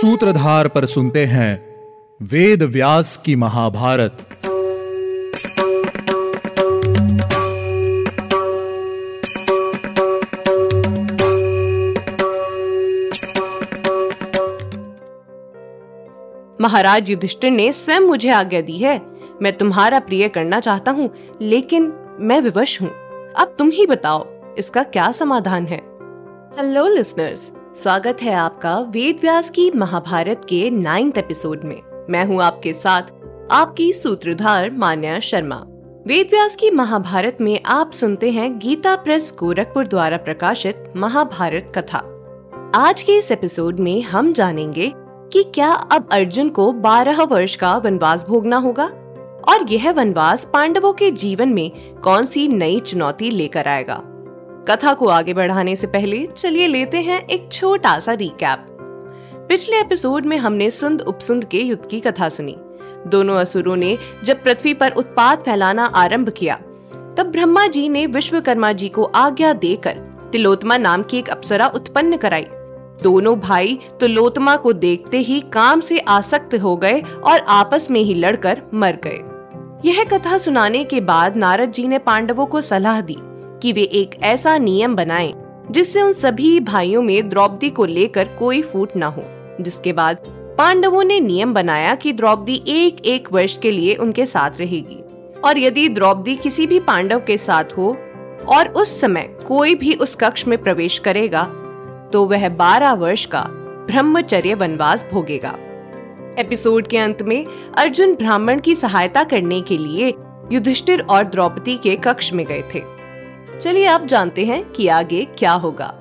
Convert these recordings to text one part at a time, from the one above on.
सूत्रधार पर सुनते हैं वेद व्यास की महाभारत। महाराज युधिष्ठिर ने स्वयं मुझे आज्ञा दी है। मैं तुम्हारा प्रिय करना चाहता हूँ, लेकिन मैं विवश हूँ। अब तुम ही बताओ, इसका क्या समाधान है? हेलो लिसनर्स स्वागत है आपका वेद व्यास की महाभारत के नाइन्थ एपिसोड में। मैं हूँ आपके साथ आपकी सूत्रधार मान्या शर्मा। वेद व्यास की महाभारत में आप सुनते हैं गीता प्रेस गोरखपुर द्वारा प्रकाशित महाभारत कथा। आज के इस एपिसोड में हम जानेंगे कि क्या अब अर्जुन को बारह वर्ष का वनवास भोगना होगा? और यह वनवास पांडवों के जीवन में कौन सी नई चुनौती लेकर आएगा? कथा को आगे बढ़ाने से पहले चलिए लेते हैं एक छोटा सा रिकैप पिछले एपिसोड में हमने सुंद उपसुंद के युद्ध की कथा सुनी. दोनों असुरों ने जब पृथ्वी पर उत्पाद फैलाना आरंभ किया, तब ब्रह्मा जी ने विश्वकर्मा जी को आज्ञा देकर तिलोत्मा नाम की एक अप्सरा उत्पन्न कराई. दोनों भाई तिलोत्मा को देखते ही काम से आसक्त हो गए और आपस में ही लड़कर मर गए. यह कथा सुनाने के बाद नारद जी ने पांडवों को सलाह दी कि वे एक ऐसा नियम बनाएँ, जिससे उन सभी भाइयों में द्रौपदी को लेकर कोई फूट न हो। जिसके बाद पांडवों ने नियम बनाया कि द्रौपदी एक एक वर्ष के लिए उनके साथ रहेगी। और यदि द्रौपदी किसी भी पांडव के साथ हो, और उस समय कोई भी उस कक्ष में प्रवेश करेगा तो वह बारह वर्ष का ब्रह्मचर्य वनवास भोगेगा। एपिसोड के अंत में अर्जुन ब्राह्मण की सहायता करने के लिए युधिष्ठिर और द्रौपदी के कक्ष में गए थे। चलिए अब जानते हैं कि आगे क्या होगा।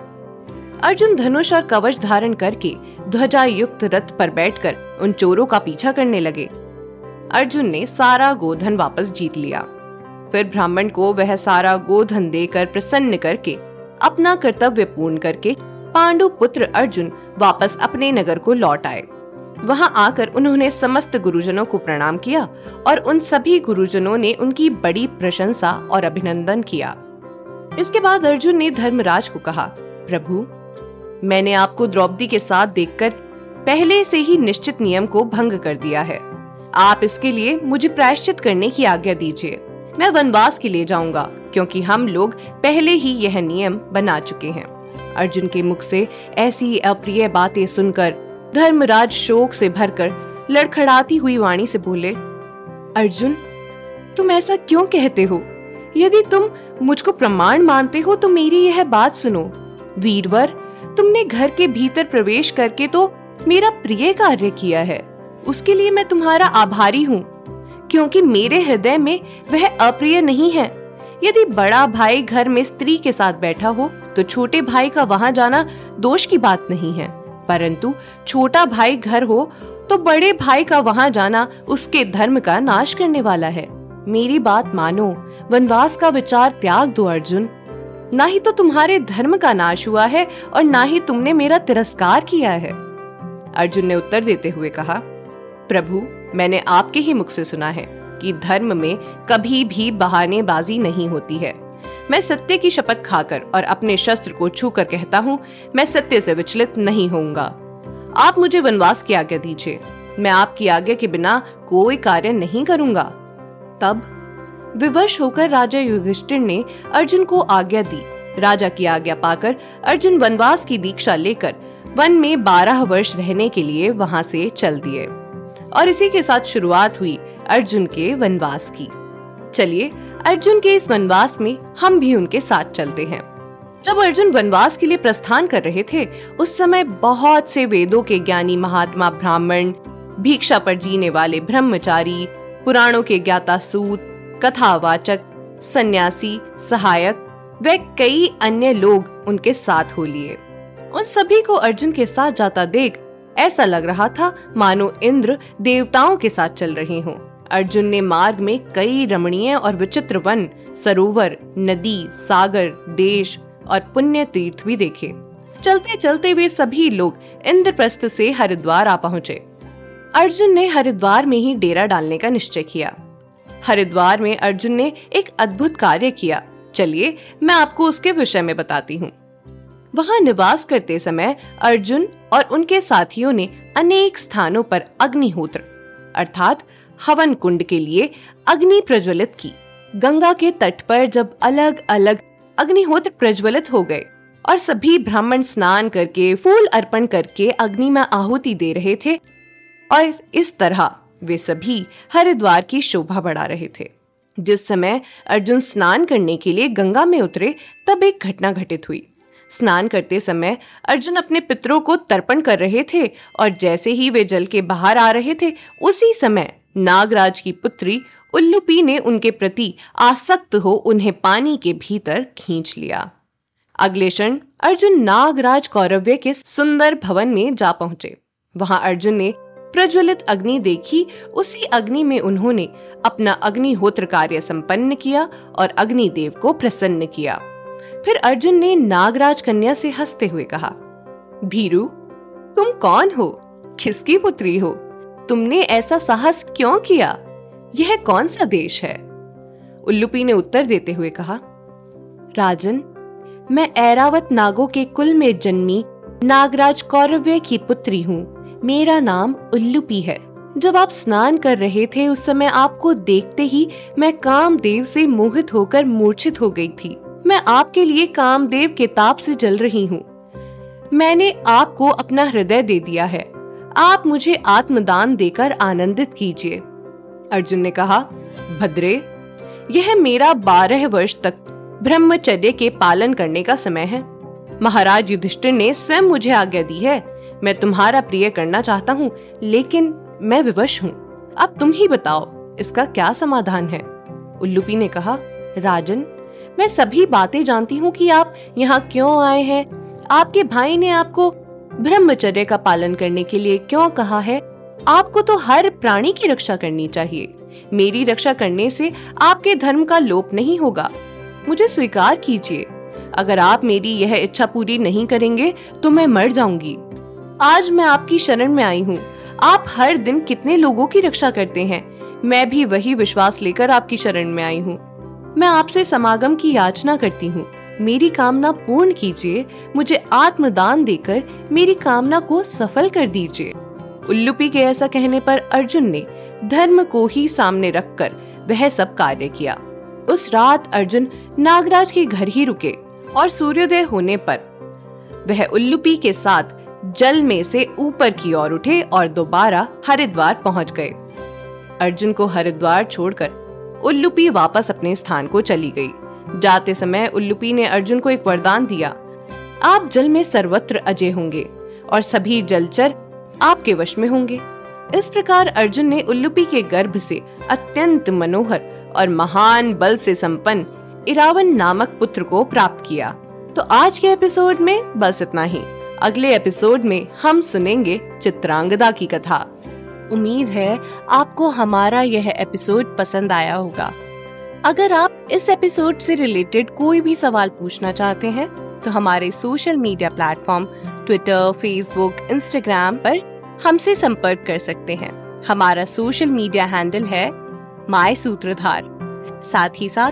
अर्जुन धनुष और कवच धारण करके ध्वजा युक्त रथ पर बैठकर उन चोरों का पीछा करने लगे। अर्जुन ने सारा गोधन वापस जीत लिया। फिर ब्राह्मण को वह सारा गोधन देकर प्रसन्न करके, अपना कर्तव्य पूर्ण करके पांडु पुत्र अर्जुन वापस अपने नगर को लौट आए। वहाँ आकर उन्होंने समस्त गुरुजनों को प्रणाम किया और उन सभी गुरुजनों ने उनकी बड़ी प्रशंसा और अभिनंदन किया। इसके बाद अर्जुन ने धर्मराज को कहा, प्रभु, मैंने आपको द्रौपदी के साथ देखकर पहले से ही निश्चित नियम को भंग कर दिया है। आप इसके लिए मुझे प्रायश्चित करने की आज्ञा दीजिए। मैं वनवास के लिए जाऊँगा, क्योंकि हम लोग पहले ही यह नियम बना चुके हैं। अर्जुन के मुख से ऐसी अप्रिय बातें सुनकर धर्मराज शोक से भरकर लड़खड़ाती हुई वाणी से बोले, अर्जुन, तुम ऐसा क्यों कहते हो? यदि तुम मुझको प्रमाण मानते हो तो मेरी यह बात सुनो। वीरवर, तुमने घर के भीतर प्रवेश करके तो मेरा प्रिय कार्य किया है। उसके लिए मैं तुम्हारा आभारी हूँ, क्योंकि मेरे हृदय में वह अप्रिय नहीं है। यदि बड़ा भाई घर में स्त्री के साथ बैठा हो तो छोटे भाई का वहाँ जाना दोष की बात नहीं है। परंतु छोटा भाई घर हो तो बड़े भाई का वहाँ जाना उसके धर्म का नाश करने वाला है। मेरी बात मानो। वनवास का विचार त्याग दो, अर्जुन। ना ही तो तुम्हारे धर्म का नाश हुआ है और ना ही तुमने मेरा तिरस्कार किया है। अर्जुन ने उत्तर देते हुए कहा, प्रभु, मैंने आपके ही मुख से सुना है कि धर्म में कभी भी बहानेबाजी नहीं होती है। मैं सत्य की शपथ खाकर और अपने शस्त्र को छूकर कहता हूँ, मैं सत्य से विचलित नहीं होऊँगा। आप मुझे वनवास की आज्ञा दीजिए। मैं आपकी आज्ञा के बिना कोई कार्य नहीं करूँगा। तब विवश होकर राजा युधिष्ठिर ने अर्जुन को आज्ञा दी। राजा की आज्ञा पाकर अर्जुन वनवास की दीक्षा लेकर वन में बारह वर्ष रहने के लिए वहाँ से चल दिए और इसी के साथ शुरुआत हुई अर्जुन के वनवास की। चलिए, अर्जुन के इस वनवास में हम भी उनके साथ चलते हैं। जब अर्जुन वनवास के लिए प्रस्थान कर रहे थे, उस समय बहुत से वेदों के ज्ञानी महात्मा ब्राह्मण, भिक्षा पर जीने वाले ब्रह्मचारी, पुराणों के ज्ञाता सूत कथावाचक, सन्यासी, सहायक व कई अन्य लोग उनके साथ हो लिए। उन सभी को अर्जुन के साथ जाता देख ऐसा लग रहा था, मानो इंद्र देवताओं के साथ चल रहे हों। अर्जुन ने मार्ग में कई रमणीय और विचित्र वन, सरोवर, नदी, सागर, देश और पुण्य तीर्थ भी देखे। चलते चलते वे सभी लोग इंद्रप्रस्थ से हरिद्वार आ पहुँचे। अर्जुन ने हरिद्वार में ही डेरा डालने का निश्चय किया। हरिद्वार में अर्जुन ने एक अद्भुत कार्य किया। चलिए, मैं आपको उसके विषय में बताती हूँ। वहाँ निवास करते समय अर्जुन और उनके साथियों ने अनेक स्थानों पर अग्निहोत्र, अर्थात हवन कुंड के लिए अग्नि प्रज्वलित की। गंगा के तट पर जब अलग अलग अग्निहोत्र प्रज्वलित हो गए और सभी ब्राह्मण स्नान करके, फूल अर्पण करके अग्नि में आहुति दे रहे थे और इस तरह वे सभी हरिद्वार की शोभा बढ़ा रहे थे। जिस समय अर्जुन स्नान करने के लिए गंगा में उतरे, तब एक घटना घटित हुई। स्नान करते समय अर्जुन अपने पितरों को तर्पण कर रहे थे और जैसे ही वे जल के बाहर आ रहे थे, उसी समय नागराज की पुत्री उल्लुपी ने उनके प्रति आसक्त हो उन्हें पानी के भीतर खींच लिया। अगले क्षण अर्जुन नागराज कौरव्य के सुंदर भवन में जा पहुँचे। वहाँ अर्जुन ने प्रज्वलित अग्नि देखी, उसी अग्नि में उन्होंने अपना अग्निहोत्र कार्य संपन्न किया और अग्निदेव को प्रसन्न किया। फिर अर्जुन ने नागराज कन्या से हँसते हुए कहा, भीरू, तुम कौन हो? किसकी पुत्री हो? तुमने ऐसा साहस क्यों किया? यह कौन सा देश है? उल्लुपी ने उत्तर देते हुए कहा, राजन, मैं ऐरावत नागों के कुल में जन्मी नागराज कौरव्य की पुत्री हूँ। मेरा नाम उल्लुपी है। जब आप स्नान कर रहे थे, उस समय आपको देखते ही मैं कामदेव से मोहित होकर मूर्छित हो गई थी। मैं आपके लिए कामदेव के ताप से जल रही हूँ। मैंने आपको अपना हृदय दे दिया है। आप मुझे आत्मदान देकर आनंदित कीजिए। अर्जुन ने कहा, भद्रे, यह मेरा बारह वर्ष तक ब्रह्मचर्य के पालन करने का समय है। महाराज युधिष्ठिर ने स्वयं मुझे आज्ञा दी है मैं तुम्हारा प्रिय करना चाहता हूँ, लेकिन मैं विवश हूँ। अब तुम ही बताओ, इसका क्या समाधान है? उल्लूपी ने कहा, राजन, मैं सभी बातें जानती हूँ कि आप यहाँ क्यों आए हैं। आपके भाई ने आपको ब्रह्मचर्य का पालन करने के लिए क्यों कहा है? आपको तो हर प्राणी की रक्षा करनी चाहिए। मेरी रक्षा करने से आपके धर्म का लोप नहीं होगा। मुझे स्वीकार कीजिए। अगर आप मेरी यह इच्छा पूरी नहीं करेंगे तो मैं मर जाऊँगी। आज मैं आपकी शरण में आई हूँ। आप हर दिन कितने लोगों की रक्षा करते हैं? मैं भी वही विश्वास लेकर आपकी शरण में आई हूँ। मैं आपसे समागम की याचना करती हूँ। मेरी कामना पूर्ण कीजिए। मुझे आत्मदान देकर मेरी कामना को सफल कर दीजिए। उल्लुपी के ऐसा कहने पर अर्जुन ने धर्म को ही सामने रखकर वह सब कार्य किया। उस रात अर्जुन नागराज के घर ही रुके और सूर्योदय होने पर वह उल्लुपी के साथ जल में से ऊपर की ओर उठे और दोबारा हरिद्वार पहुँच गए। अर्जुन को हरिद्वार छोड़कर उल्लुपी वापस अपने स्थान को चली गई। जाते समय उल्लुपी ने अर्जुन को एक वरदान दिया, आप जल में सर्वत्र अजय होंगे और सभी जलचर आपके वश में होंगे। इस प्रकार अर्जुन ने उल्लुपी के गर्भ से अत्यंत मनोहर और महान बल से संपन्न इरावन नामक पुत्र को प्राप्त किया। तो आज के एपिसोड में बस इतना ही। अगले एपिसोड में हम सुनेंगे चित्रांगदा की कथा। उम्मीद है आपको हमारा यह एपिसोड पसंद आया होगा। अगर आप इस एपिसोड से रिलेटेड कोई भी सवाल पूछना चाहते हैं तो हमारे social media platform Twitter, Facebook, Instagram पर हमसे संपर्क कर सकते हैं। हमारा सोशल मीडिया हैंडल है माई सूत्रधार। साथ ही साथ